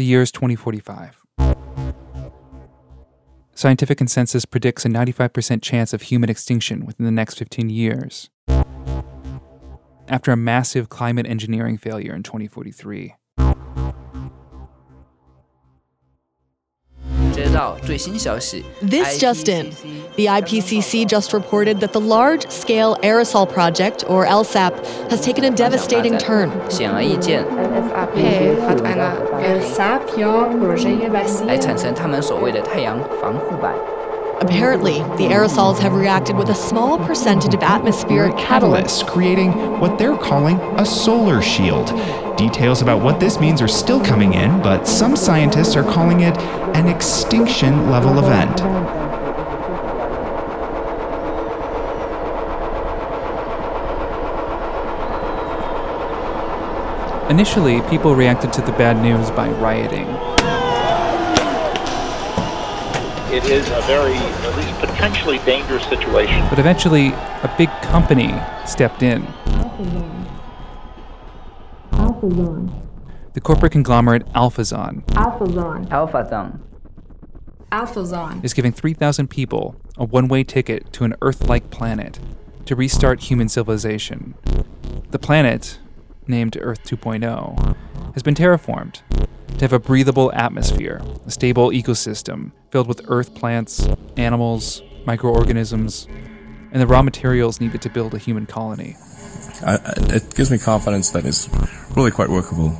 The year is 2045. Scientific consensus predicts a 95% chance of human extinction within the next 15 years. After a massive climate engineering failure in 2043. This just in. The IPCC just reported that the Large Scale Aerosol Project, or LSAP, has taken a devastating turn. Apparently, the aerosols have reacted with a small percentage of atmospheric catalysts, creating what they're calling a solar shield. Details about what this means are still coming in, but some scientists are calling it an extinction level event. Initially, people reacted to the bad news by rioting. It is a very, at least potentially dangerous situation. But eventually, a big company stepped in. Alphazon. The corporate conglomerate Alphazon AlphaZon. AlphaZone. AlphaZon. is giving 3,000 people a one way ticket to an Earth like planet to restart human civilization. The planet, named Earth 2.0, has been terraformed to have a breathable atmosphere, a stable ecosystem filled with earth plants, animals, microorganisms, and the raw materials needed to build a human colony. I, it gives me confidence that it's really quite workable.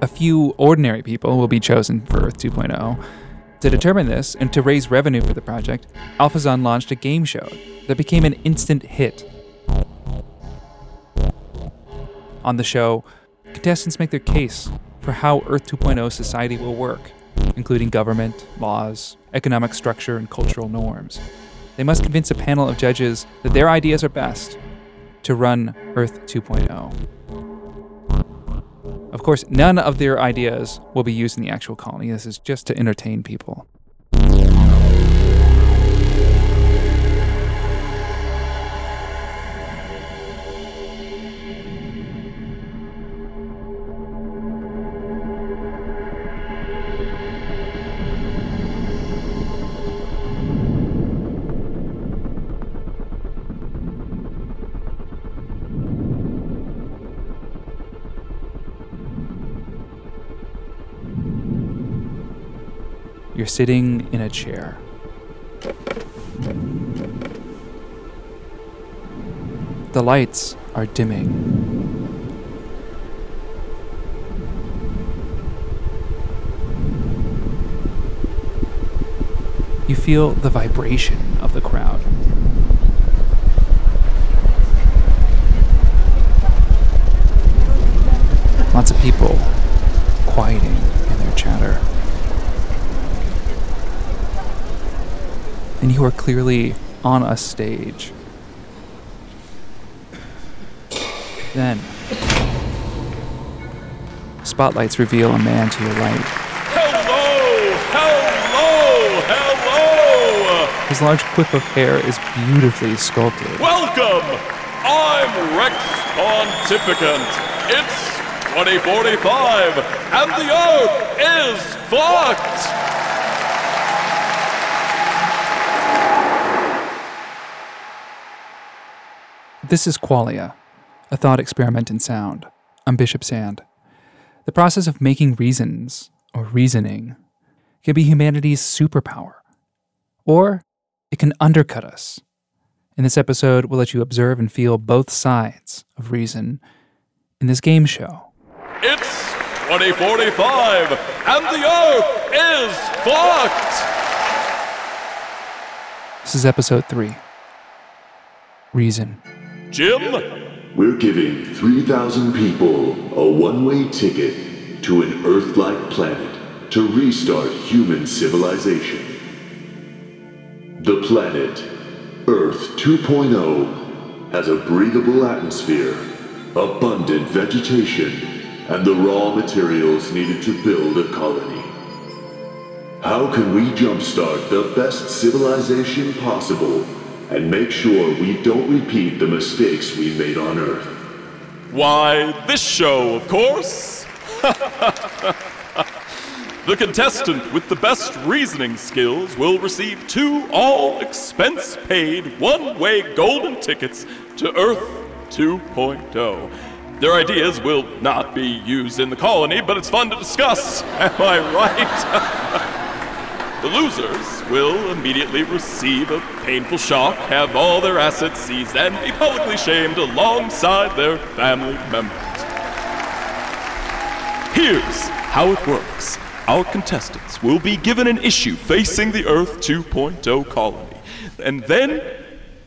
A few ordinary people will be chosen for Earth 2.0. To determine this and to raise revenue for the project, Alphazon launched a game show that became an instant hit. On the show, contestants make their case for how Earth 2.0 society will work, including government, laws, economic structure, and cultural norms. They must convince a panel of judges that their ideas are best to run Earth 2.0. Of course, none of their ideas will be used in the actual colony. This is just to entertain people. Sitting in a chair. The lights are dimming. You feel the vibration of the crowd. Lots of people quieting in their chatter. You are clearly on a stage. Then, spotlights reveal a man to your right. Hello! Hello! Hello! His large quip of hair is beautifully sculpted. Welcome! I'm Rex Pontificant. It's 2045, and the Earth is fucked! This is Qualia, a thought experiment in sound. I'm Bishop Sand. The process of making reasons, or reasoning, can be humanity's superpower, or it can undercut us. In this episode, we'll let you observe and feel both sides of reason in this game show. It's 2045, and the Earth is fucked! This is episode three Reason. Jim? We're giving 3,000 people a one way ticket to an Earth like planet to restart human civilization. The planet, Earth 2.0, has a breathable atmosphere, abundant vegetation, and the raw materials needed to build a colony. How can we jumpstart the best civilization possible and make sure we don't repeat the mistakes we made on Earth? Why, this show, of course. The contestant with the best reasoning skills will receive two all expense paid one way golden tickets to Earth 2.0. Their ideas will not be used in the colony, but it's fun to discuss. Am I right? the losers will immediately receive a painful shock, have all their assets seized, and be publicly shamed alongside their family members. Here's how it works our contestants will be given an issue facing the Earth 2.0 colony, and then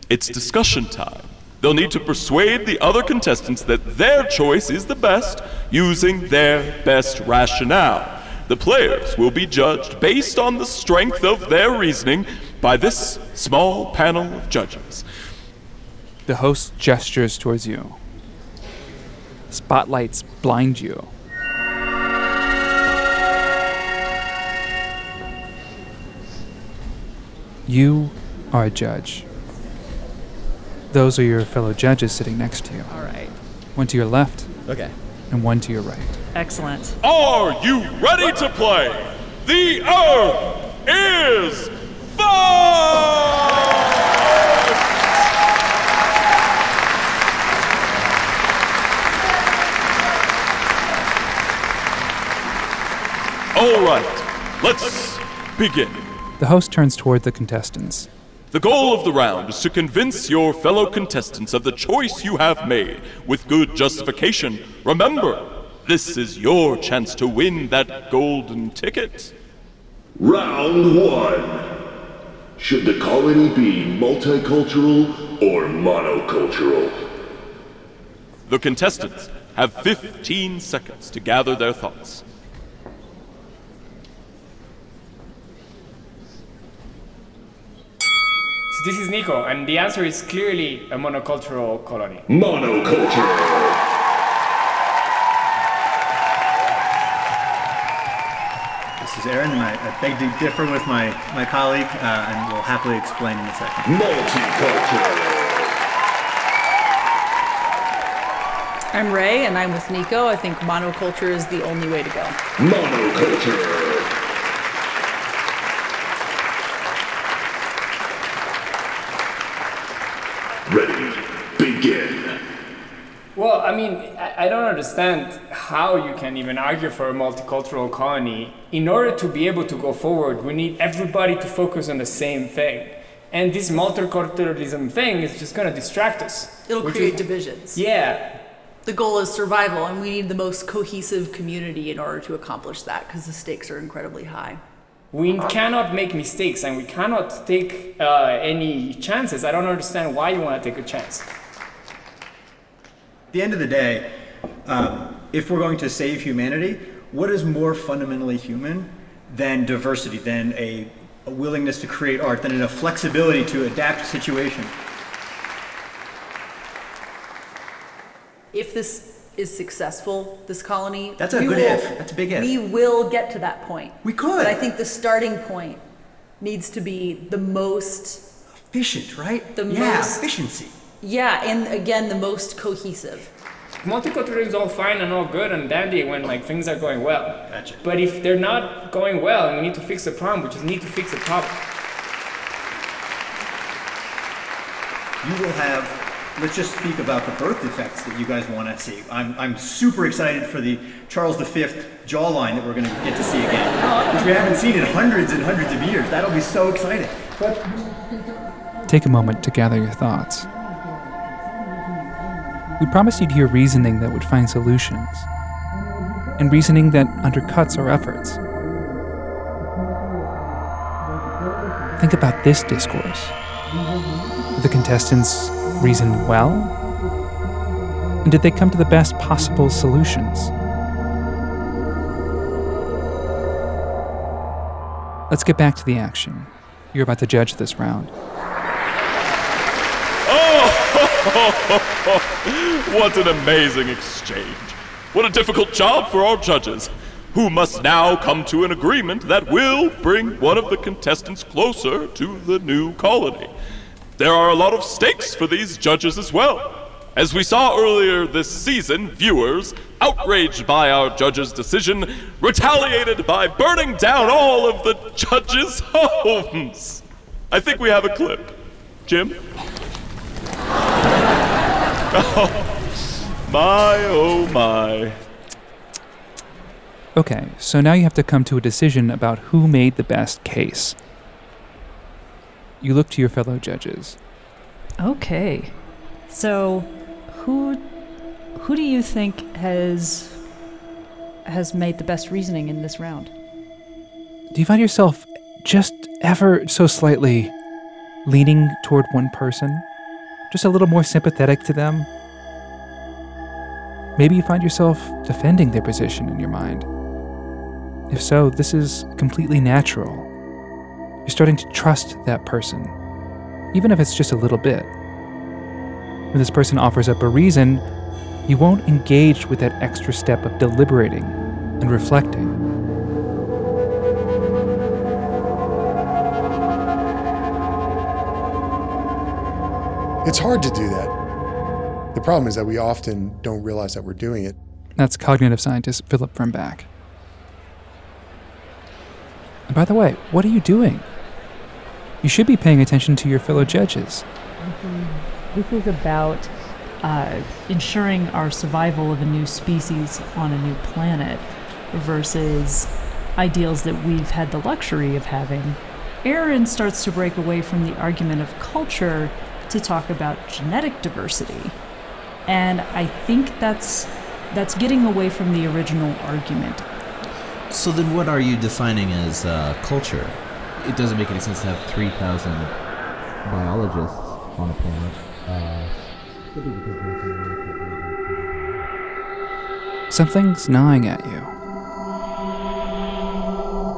it's discussion time. They'll need to persuade the other contestants that their choice is the best using their best rationale. The players will be judged based on the strength of their reasoning by this small panel of judges. The host gestures towards you. Spotlights blind you. You are a judge. Those are your fellow judges sitting next to you. All right. One to your left Okay. and one to your right. Excellent. Are you ready to play? The Earth is fucked! All right, let's begin. The host turns toward the contestants. The goal of the round is to convince your fellow contestants of the choice you have made with good justification. Remember, this is your chance to win that golden ticket. Round one. Should the colony be multicultural or monocultural? The contestants have 15 seconds to gather their thoughts. So this is Nico, and the answer is clearly a monocultural colony. Monocultural. Aaron, and I, I beg to differ with my, my colleague, uh, and will happily explain in a second. Multicultural. I'm Ray, and I'm with Nico. I think monoculture is the only way to go. Monoculture. Ready. Begin. Well, I mean, I, I don't understand how you can even argue for a multicultural colony. In order to be able to go forward, we need everybody to focus on the same thing. And this multiculturalism thing is just going to distract us. It'll create is- divisions. Yeah. The goal is survival, and we need the most cohesive community in order to accomplish that because the stakes are incredibly high. We cannot make mistakes and we cannot take uh, any chances. I don't understand why you want to take a chance. At the end of the day, um, if we're going to save humanity, what is more fundamentally human than diversity, than a, a willingness to create art, than a flexibility to adapt to situation? If this is successful, this colony, That's a good will- if. That's a big if. We will get to that point. We could. But I think the starting point needs to be the most Efficient, right? The yeah, most- efficiency. Yeah, and again, the most cohesive. Multiculturalism is all fine and all good and dandy when like things are going well. Gotcha. But if they're not going well and we need to fix the problem, we just need to fix the problem. You will have. Let's just speak about the birth defects that you guys want to see. I'm, I'm super excited for the Charles V jawline that we're going to get to see again, which we haven't seen in hundreds and hundreds of years. That'll be so exciting. Take a moment to gather your thoughts. We promised you'd hear reasoning that would find solutions, and reasoning that undercuts our efforts. Think about this discourse. Did the contestants reason well? And did they come to the best possible solutions? Let's get back to the action. You're about to judge this round. What an amazing exchange. What a difficult job for our judges, who must now come to an agreement that will bring one of the contestants closer to the new colony. There are a lot of stakes for these judges as well. As we saw earlier this season, viewers, outraged by our judge's decision, retaliated by burning down all of the judges' homes. I think we have a clip. Jim? My, oh, my. Okay, so now you have to come to a decision about who made the best case. You look to your fellow judges. Okay. So, who who do you think has has made the best reasoning in this round? Do you find yourself just ever so slightly leaning toward one person? Just a little more sympathetic to them? Maybe you find yourself defending their position in your mind. If so, this is completely natural. You're starting to trust that person, even if it's just a little bit. When this person offers up a reason, you won't engage with that extra step of deliberating and reflecting. It's hard to do that. The problem is that we often don't realize that we're doing it. That's cognitive scientist Philip Fernbach. And by the way, what are you doing? You should be paying attention to your fellow judges. This is about uh, ensuring our survival of a new species on a new planet versus ideals that we've had the luxury of having. Aaron starts to break away from the argument of culture to talk about genetic diversity. And I think that's that's getting away from the original argument. So then what are you defining as uh, culture? It doesn't make any sense to have 3,000 biologists on a planet. Uh, Something's gnawing at you.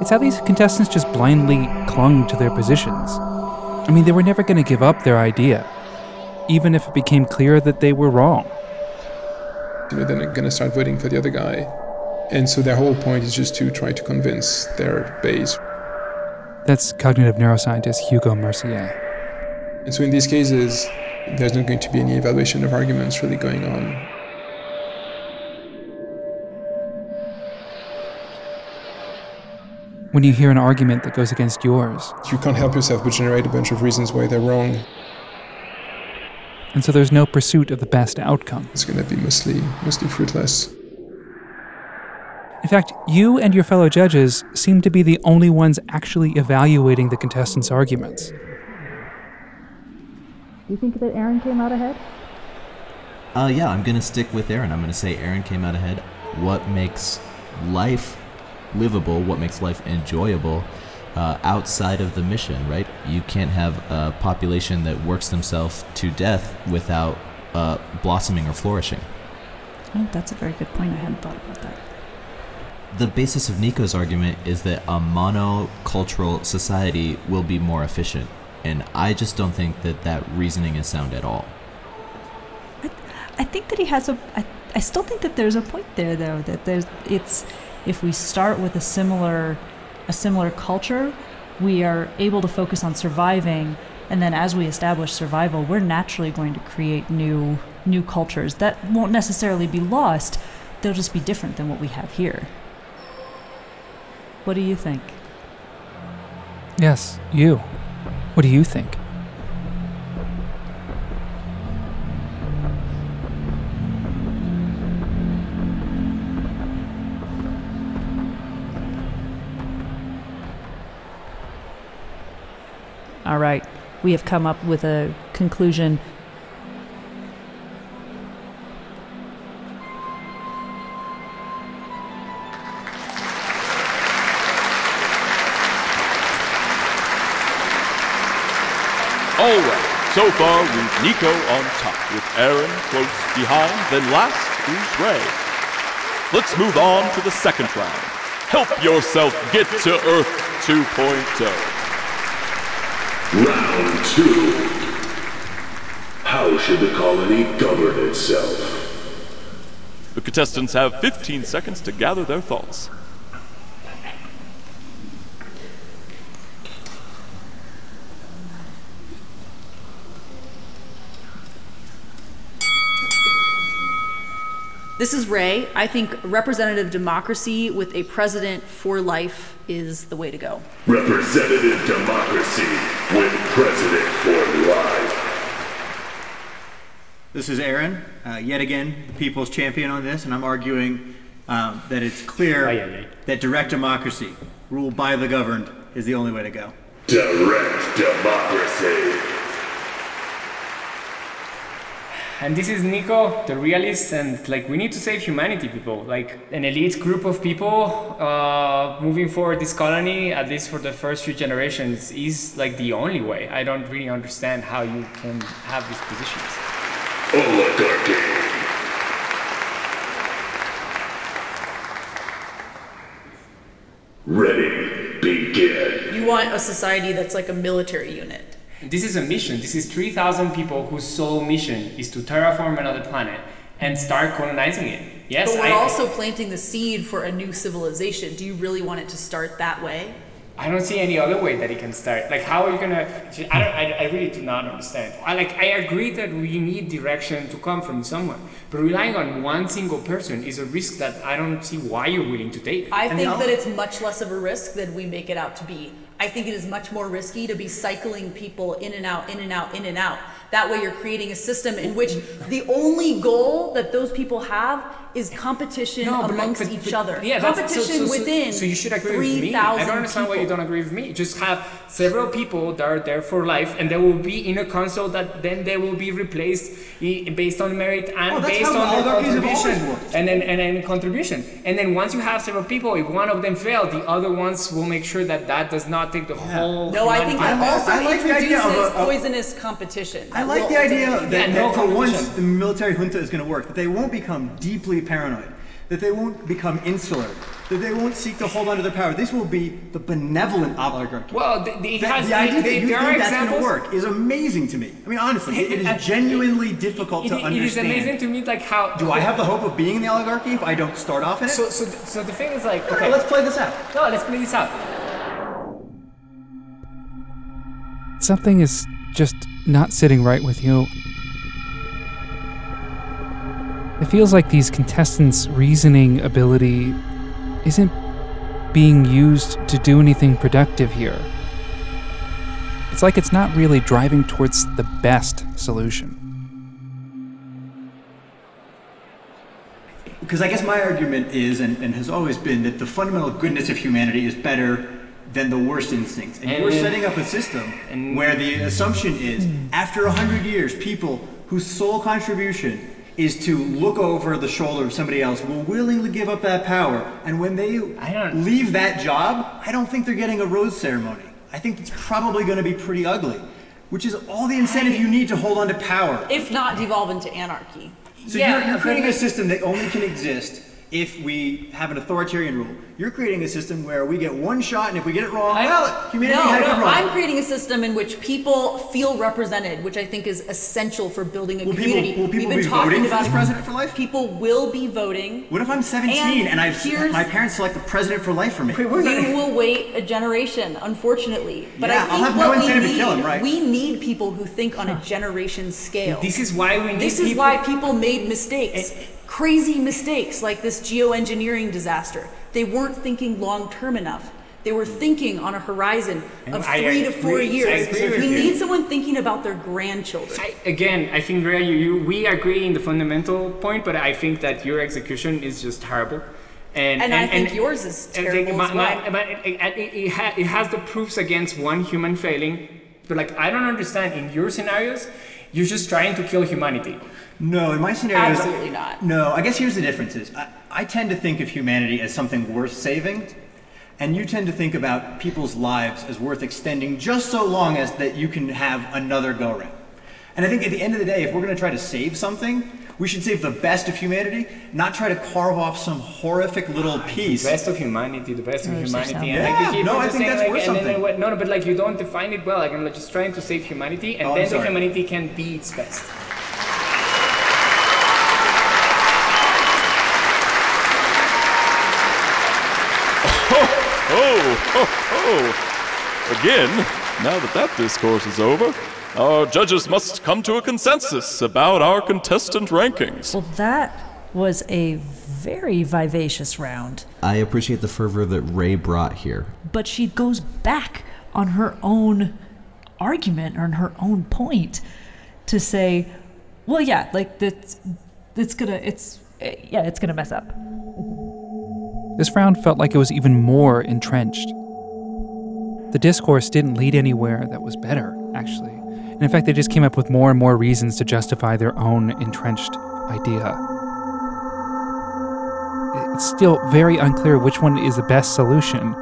It's how these contestants just blindly clung to their positions. I mean, they were never going to give up their idea, even if it became clear that they were wrong. You know, they're going to start voting for the other guy. And so their whole point is just to try to convince their base. That's cognitive neuroscientist Hugo Mercier. And so in these cases, there's not going to be any evaluation of arguments really going on. When you hear an argument that goes against yours, you can't help yourself but generate a bunch of reasons why they're wrong. And so there's no pursuit of the best outcome. It's going to be mostly, mostly fruitless. In fact, you and your fellow judges seem to be the only ones actually evaluating the contestants' arguments. Do you think that Aaron came out ahead? Uh, yeah, I'm gonna stick with Aaron. I'm gonna say Aaron came out ahead. What makes life livable? What makes life enjoyable? Uh, outside of the mission, right? You can't have a population that works themselves to death without uh, blossoming or flourishing. Oh, that's a very good point. I hadn't thought about that. The basis of Nico's argument is that a monocultural society will be more efficient, and I just don't think that that reasoning is sound at all. I, I think that he has a. I, I still think that there's a point there, though. That there's it's if we start with a similar a similar culture, we are able to focus on surviving, and then as we establish survival, we're naturally going to create new new cultures that won't necessarily be lost. They'll just be different than what we have here. What do you think? Yes, you. What do you think? All right, we have come up with a conclusion. All right, so far we've Nico on top, with Aaron close behind, then last is Ray. Let's move on to the second round. Help yourself get to Earth oh. 2.0. Round two. How should the colony govern itself? The contestants have 15 seconds to gather their thoughts. This is Ray. I think representative democracy with a president for life is the way to go. Representative democracy with president for life. This is Aaron, uh, yet again, the people's champion on this, and I'm arguing um, that it's clear Aye, aye, aye. that direct democracy, ruled by the governed, is the only way to go. Direct democracy. And this is Nico, the realist, and like we need to save humanity, people. Like an elite group of people uh, moving forward this colony, at least for the first few generations, is like the only way. I don't really understand how you can have these positions. Oligarchy. Ready, begin. You want a society that's like a military unit. This is a mission. This is 3,000 people whose sole mission is to terraform another planet and start colonizing it. Yes, but we're I, also planting the seed for a new civilization. Do you really want it to start that way? I don't see any other way that it can start. Like, how are you gonna? I don't. I, I really do not understand. I like. I agree that we need direction to come from somewhere, but relying on one single person is a risk that I don't see why you're willing to take. I think that it's much less of a risk than we make it out to be. I think it is much more risky to be cycling people in and out, in and out, in and out. That way, you're creating a system in which the only goal that those people have is competition No, but like- amongst but- each other. Yeah, competition so, so, so, within So you should agree with me. I don't understand why you don't agree with me. Just have several people that are there for life, and they will be in a council that then they will be replaced based on merit and Oh, based on their contribution, and then and then contribution. And then once you have several people, if one of them fails, the other ones will make sure that that does not take the whole. No, I think that humanity- also I like the idea introduces of a- of- poisonous competition. I like will the idea ultimately- that, Yeah, that for once the military junta is going to work, that they won't become deeply paranoid, that they won't become insular, that they won't seek to hold onto their power. This will be the benevolent oligarchy. Well, the, the, That- has, the idea the, that you think that's going to work is amazing to me. I mean, honestly, it, it is uh, genuinely difficult It- to it understand. is amazing to me, like how. Do I have the hope of being in the oligarchy if I don't start off in it? So, so, so the thing is like, Okay, okay, let's play this out. no, let's play this out. Something is just not sitting right with you. It feels like these contestants' reasoning ability isn't being used to do anything productive here. It's like it's not really driving towards the best solution. Because I guess my argument is, and, and has always been, that the fundamental goodness of humanity is better than the worst instincts. And, And- we're setting up a system and- where the assumption is, after a hundred years, people whose sole contribution is to look over the shoulder of somebody else will willingly give up that power. And when they I don't- leave that job, I don't think they're getting a rose ceremony. I think it's probably going to be pretty ugly, which is all the incentive you need to hold on to power. if not devolve into anarchy. So Yeah, you're, you're creating a system that only can exist if we have an authoritarian rule. You're creating a system where we get one shot, and if we get it wrong, I- well, humanity No, had it no, wrong. I'm creating a system in which people feel represented, which I think is essential for building a Will people- community. will people We've been be talking voting for about this president for life? People will be voting. what if I'm 17 and, And I've my parents select the president for life for me? You will wait a generation, unfortunately. But Yeah, I I'll think have no what we incentive to need, kill him, right? we need people who think on a generation scale. This is why we need people. This is people- why people made mistakes. Eh, Crazy mistakes like this geoengineering disaster. They weren't thinking long term enough. They were thinking on a horizon of I three to four I years. We need someone thinking about their grandchildren. I, again, I think Rhea, you, you, we agree in the fundamental point, but I think that your execution is just terrible. And, And I think yours is terrible my- as well. my- it, it, it, ha, it has the proofs against one human failing, but like I don't understand. In your scenarios, you're just trying to kill humanity. No, in my scenario, Absolutely not. No, I guess here's the differences. I, I tend to think of humanity as something worth saving, and you tend to think about people's lives as worth extending just so long as that you can have another go round. And I think at the end of the day, if we're going to try to save something, we should save the best of humanity, not try to carve off some horrific little piece. The best of humanity, the best of Those are humanity. sound- And like Yeah, you keep no, I think saying, that's like, worth and then something. what- no, no, but like you don't define it well. Like I'm like, just trying to save humanity, and Oh, then the humanity can be its best. Oh, oh, oh. Again, now that that discourse is over, our judges must come to a consensus about our contestant rankings. Well, that was a very vivacious round. I appreciate the fervor that Ray brought here. But she goes back on her own argument or on her own point to say, well, yeah, like that's, it's gonna, it's, yeah, it's gonna mess up. This round felt like it was even more entrenched. The discourse didn't lead anywhere that was better, actually. And in fact, they just came up with more and more reasons to justify their own entrenched idea. It's still very unclear which one is the best solution.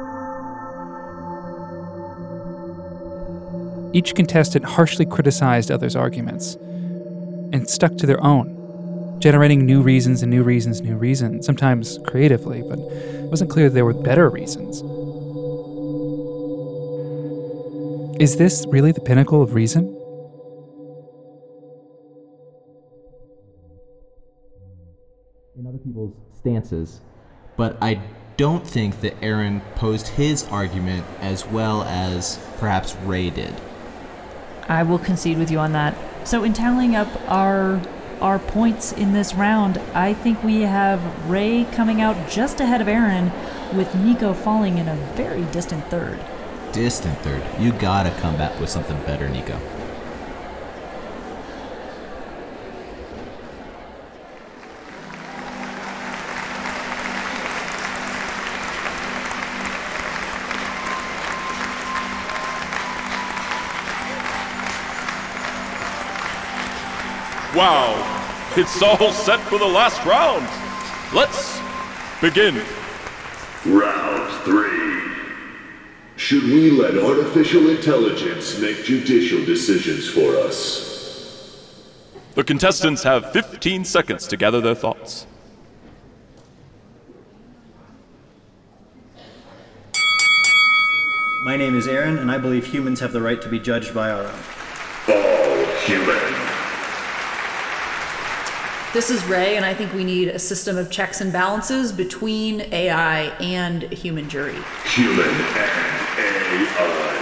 Each contestant harshly criticized others' arguments and stuck to their own, generating new reasons and new reasons, new reasons, sometimes creatively, but it wasn't clear there were better reasons. Is this really the pinnacle of reason? In other people's stances, but I don't think that Aaron posed his argument as well as perhaps Ray did. I will concede with you on that. So in tallying up our our points in this round, I think we have Ray coming out just ahead of Aaron, with Nico falling in a very distant third. Distant third. You gotta come back with something better, Nico. Wow, it's all set for the last round. Let's begin. Round three. Should we let artificial intelligence make judicial decisions for us? The contestants have 15 seconds to gather their thoughts. My name is Aaron, and I believe humans have the right to be judged by our own. All human. This is Ray, and I think we need a system of checks and balances between AI and human jury. Human and AI.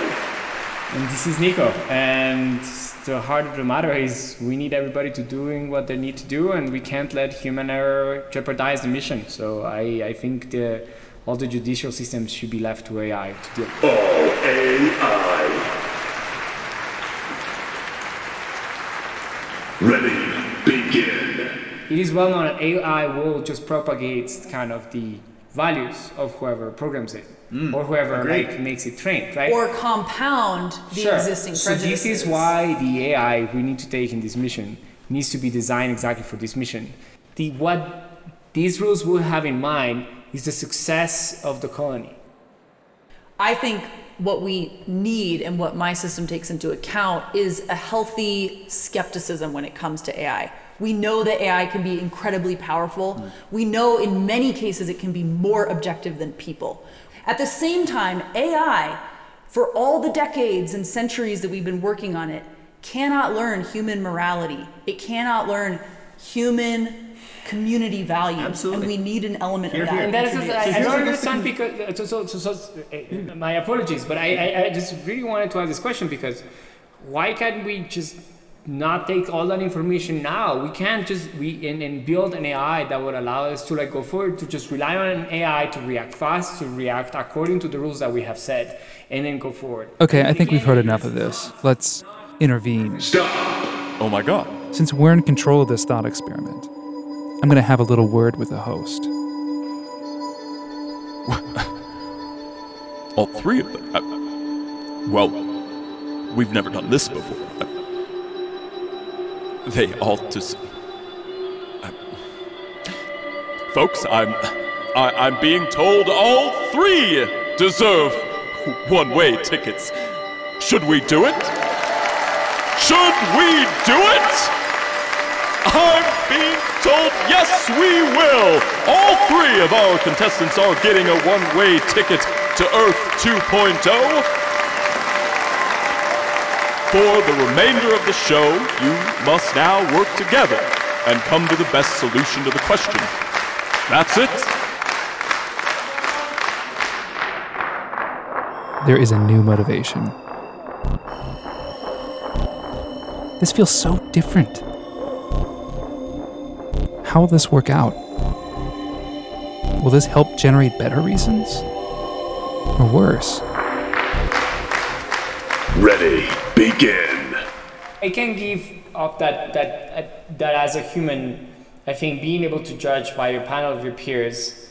And this is Nico. And the heart of the matter is we need everybody to doing what they need to do, and we can't let human error jeopardize the mission. So I, I think the, all the judicial systems should be left to AI to deal. All AI. Ready, begin. It is well known that AI will just propagate kind of the values of whoever programs it. Mm, or whoever Agreed. like makes it trained, right? Or compound the Sure. existing prejudices. So this is why the AI we need to take in this mission needs to be designed exactly for this mission. The what these rules will have in mind is the success of the colony. I think what we need and what my system takes into account is a healthy skepticism when it comes to AI. We know that AI can be incredibly powerful. We know in many cases it can be more objective than people. At the same time, AI, for all the decades and centuries that we've been working on it, cannot learn human morality. It cannot learn human community values. Absolutely. And we need an element of that. And that is, introduced. I, I don't understand because so, so, so, so uh, my apologies, but I, I, I just really wanted to ask this question because why can't we just not take all that information now? We can't just we and, and build an AI that would allow us to like go forward to just rely on an AI to react fast, to react according to the rules that we have set, and then go forward. Okay, I think we've heard enough of this. Let's intervene. Stop! Oh my god. Since we're in control of this thought experiment, I'm going to have a little word with the host. All three of them? Uh, well, we've never done this before. Uh, they all just. Uh, folks, I'm. I, I'm being told all three deserve one way tickets. Should we do it? Should we do it? I'm being told yes, we will. All three of our contestants are getting a one way ticket to Earth 2.0. For the remainder of the show, you must now work together and come to the best solution to the question. That's it. There is a new motivation. This feels so different. How will this work out? Will this help generate better reasons? Or worse? Ready, begin. I can give up that that uh, that as a human, I think being able to judge by a panel of your peers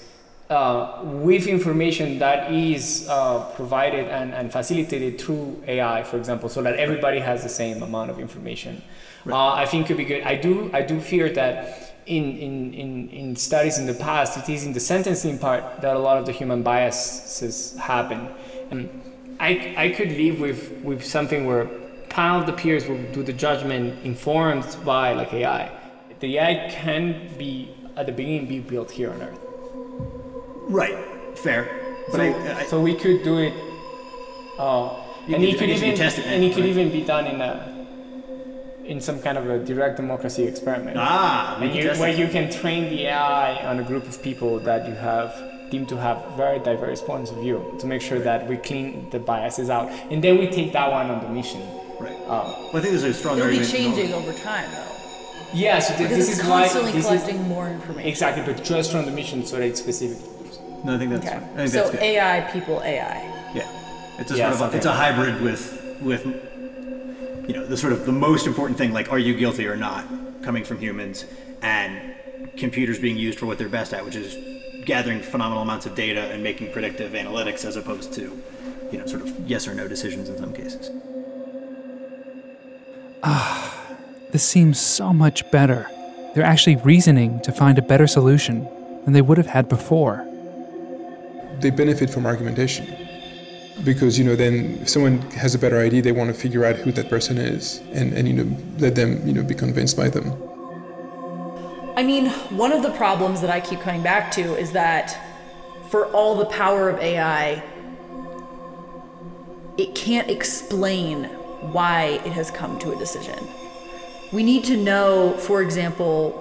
uh, with information that is uh, provided and, and facilitated through AI, for example, so that everybody has the same amount of information. Uh, I think could be good. I do I do fear that in, in, in, in studies in the past, it is in the sentencing part that a lot of the human biases happen. And I, I could live with, with something where panel of the peers will do the judgment informed by like AI. The AI can be at the beginning be built here on Earth. Right, fair. But so, I, I, so we could do it. Uh, You and it could I guess you even it, and it could right? even be done in a in some kind of a direct democracy experiment. Ah, you, where it. you can train the AI on a group of people that you have deemed to have very diverse points of view to make sure that we clean the biases out, and then we take that one on the mission. Right. Um, well, I think there's a strong It'll be changing over time, though. yeah, so th- Because this it's is why constantly this is- collecting more information. Exactly, but just from the mission, so that it's specific. No, I think that's. Okay. I think So that's good. AI, people, AI. Yeah, it's a Yeah, sort of a, something it's a hybrid with with you know the sort of the most important thing like are you guilty or not coming from humans and computers being used for what they're best at, which is gathering phenomenal amounts of data and making predictive analytics as opposed to you know sort of yes or no decisions in some cases. Ah, this seems so much better. They're actually reasoning to find a better solution than they would have had before. they benefit from argumentation because you know then if someone has a better idea they want to figure out who that person is and, and you know let them you know be convinced by them I mean, one of the problems that I keep coming back to is that for all the power of AI, it can't explain why it has come to a decision. We need to know, for example,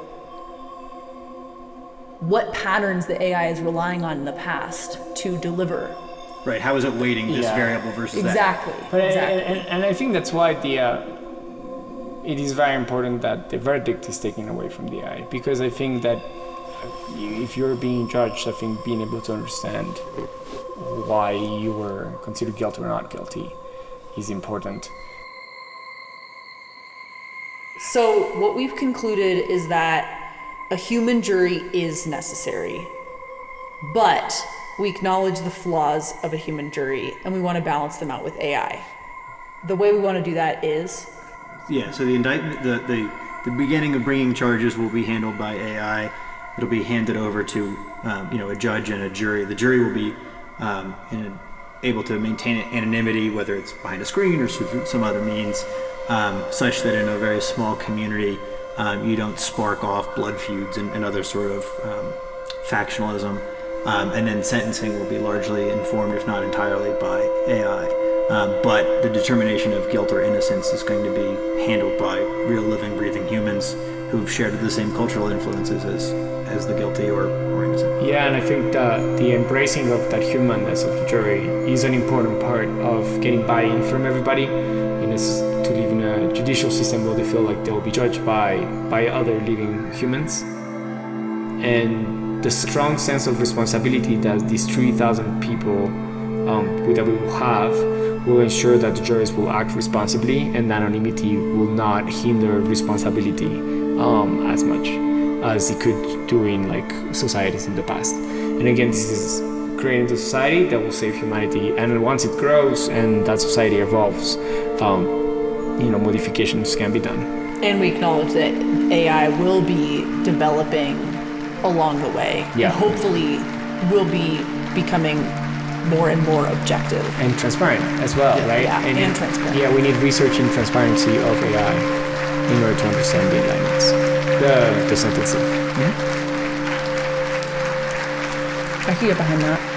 what patterns the AI is relying on in the past to deliver. Right? How is it weighting this Yeah. variable versus Exactly. But exactly. and, and, and I think that's why the uh, it is very important that the verdict is taken away from the eye because I think that if you're being judged, I think being able to understand why you were considered guilty or not guilty is important. So, what we've concluded is that a human jury is necessary, but we acknowledge the flaws of a human jury and we want to balance them out with AI. The way we want to do that is Yeah, so the indictment, the, the, the beginning of bringing charges will be handled by AI. It'll be handed over to, um, you know, a judge and a jury. The jury will be um, in, able to maintain anonymity, whether it's behind a screen or through some other means, um, such that in a very small community, um, you don't spark off blood feuds and, and other sort of um, factionalism. Um, and then sentencing will be largely informed, if not entirely, by AI. Um, but the determination of guilt or innocence is going to be handled by real living, breathing humans who've shared the same cultural influences as, as the guilty or, or innocent. Yeah, and I think the, the embracing of that humanness of the jury is an important part of getting buy-in from everybody. In a s to live in a judicial system where they feel like they'll be judged by by other living humans, and the strong sense of responsibility that these 3,000 people um, that we will have will ensure that the jurors will act responsibly and anonymity will not hinder responsibility um, as much as it could do in like societies in the past. And again, this is creating a society that will save humanity. And once it grows and that society evolves, um, you know, modifications can be done. and we acknowledge that AI will be developing along the way. Yeah. And hopefully will be becoming more and more objective. And transparent as well, Yeah, right? yeah, and transparent. Yeah, we need research in transparency of AI in order to understand the indictments, the, the sentencing. Mm-hmm. I can get behind that.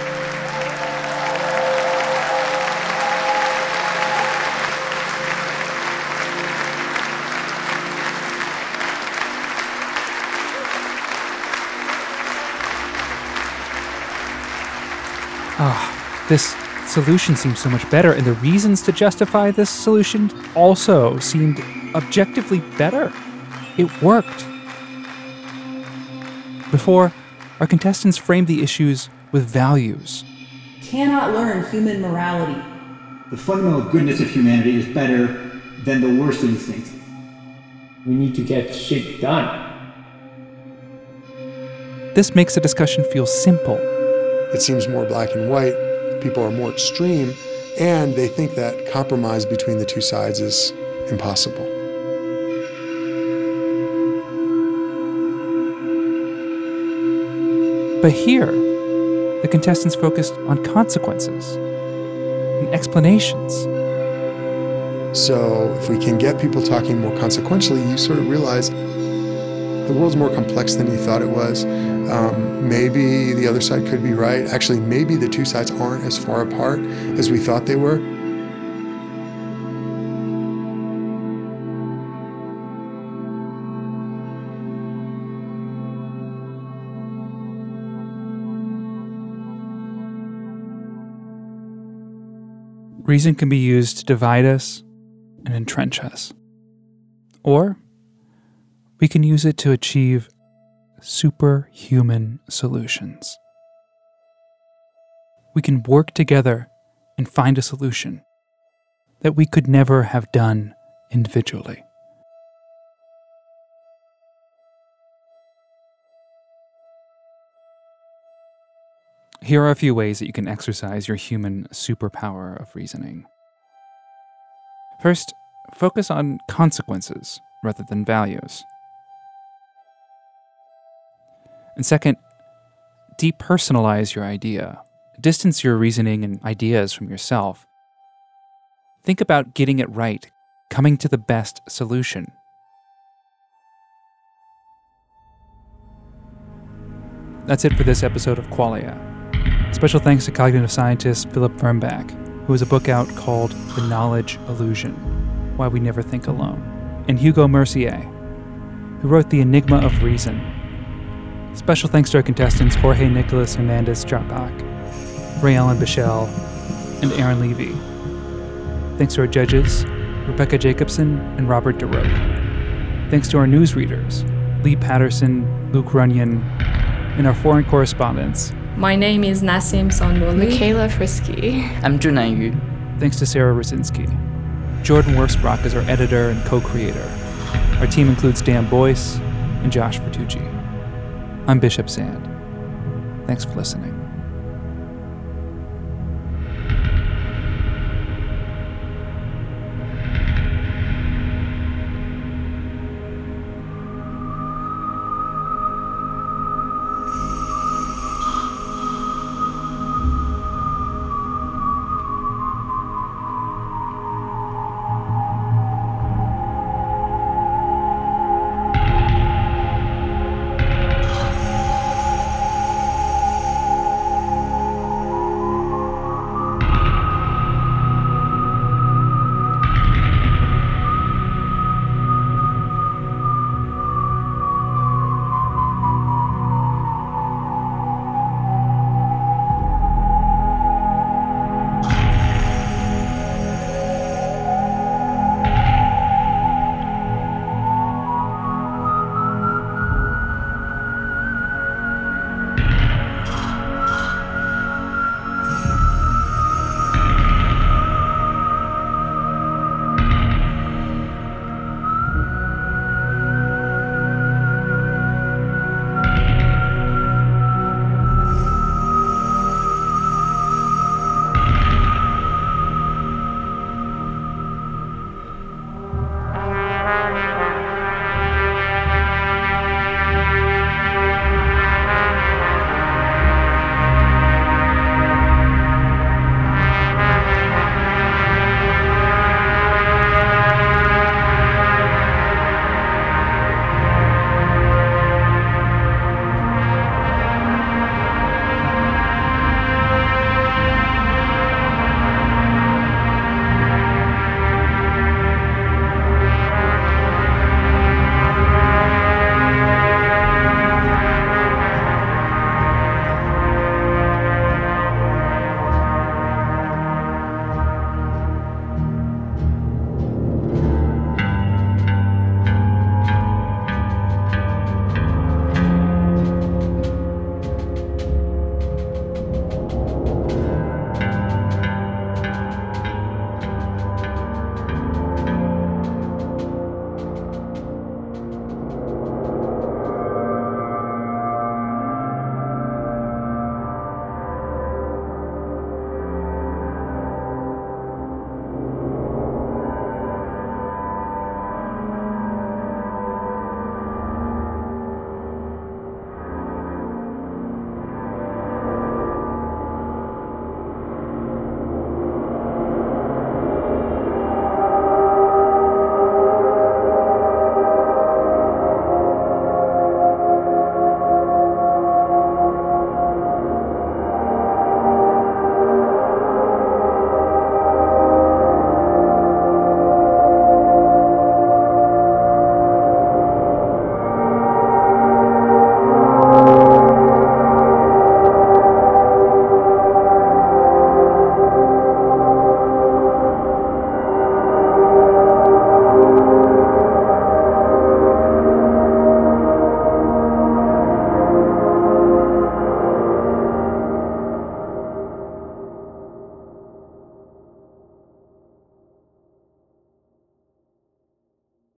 This solution seems so much better, and the reasons to justify this solution also seemed objectively better. It worked. Before, our contestants framed the issues with values. Cannot learn human morality. The fundamental goodness of humanity is better than the worst instincts. We need to get shit done. This makes the discussion feel simple. It seems more black and white. People are more extreme, and they think that compromise between the two sides is impossible. But here, the contestants focused on consequences and explanations. So, if we can get people talking more consequentially, you sort of realize the world's more complex than you thought it was. Um, maybe the other side could be right. Actually, maybe the two sides aren't as far apart as we thought they were. Reason can be used to divide us and entrench us. Or we can use it to achieve superhuman solutions. We can work together and find a solution that we could never have done individually. Here are a few ways that you can exercise your human superpower of reasoning. First, focus on consequences rather than values. And second, depersonalize your idea. Distance your reasoning and ideas from yourself. Think about getting it right, coming to the best solution. That's it for this episode of Qualia. Special thanks to cognitive scientist Philip Fernbach, who has a book out called The Knowledge Illusion Why We Never Think Alone, and Hugo Mercier, who wrote The Enigma of Reason. Special thanks to our contestants Jorge Nicolas Hernandez Charbach, Ray Allen Bichelle, and Aaron Levy. Thanks to our judges, Rebecca Jacobson and Robert DeRoque. Thanks to our newsreaders, Lee Patterson, Luke Runyon, and our foreign correspondents, my name is Nassim Sondoli. Michaela Frisky. I'm Junan Yu. Thanks to Sarah Rosinski. Jordan Wirfs-Brock is our editor and co-creator. Our team includes Dan Boyce and Josh Vertucci. I'm Bishop Sand. Thanks for listening.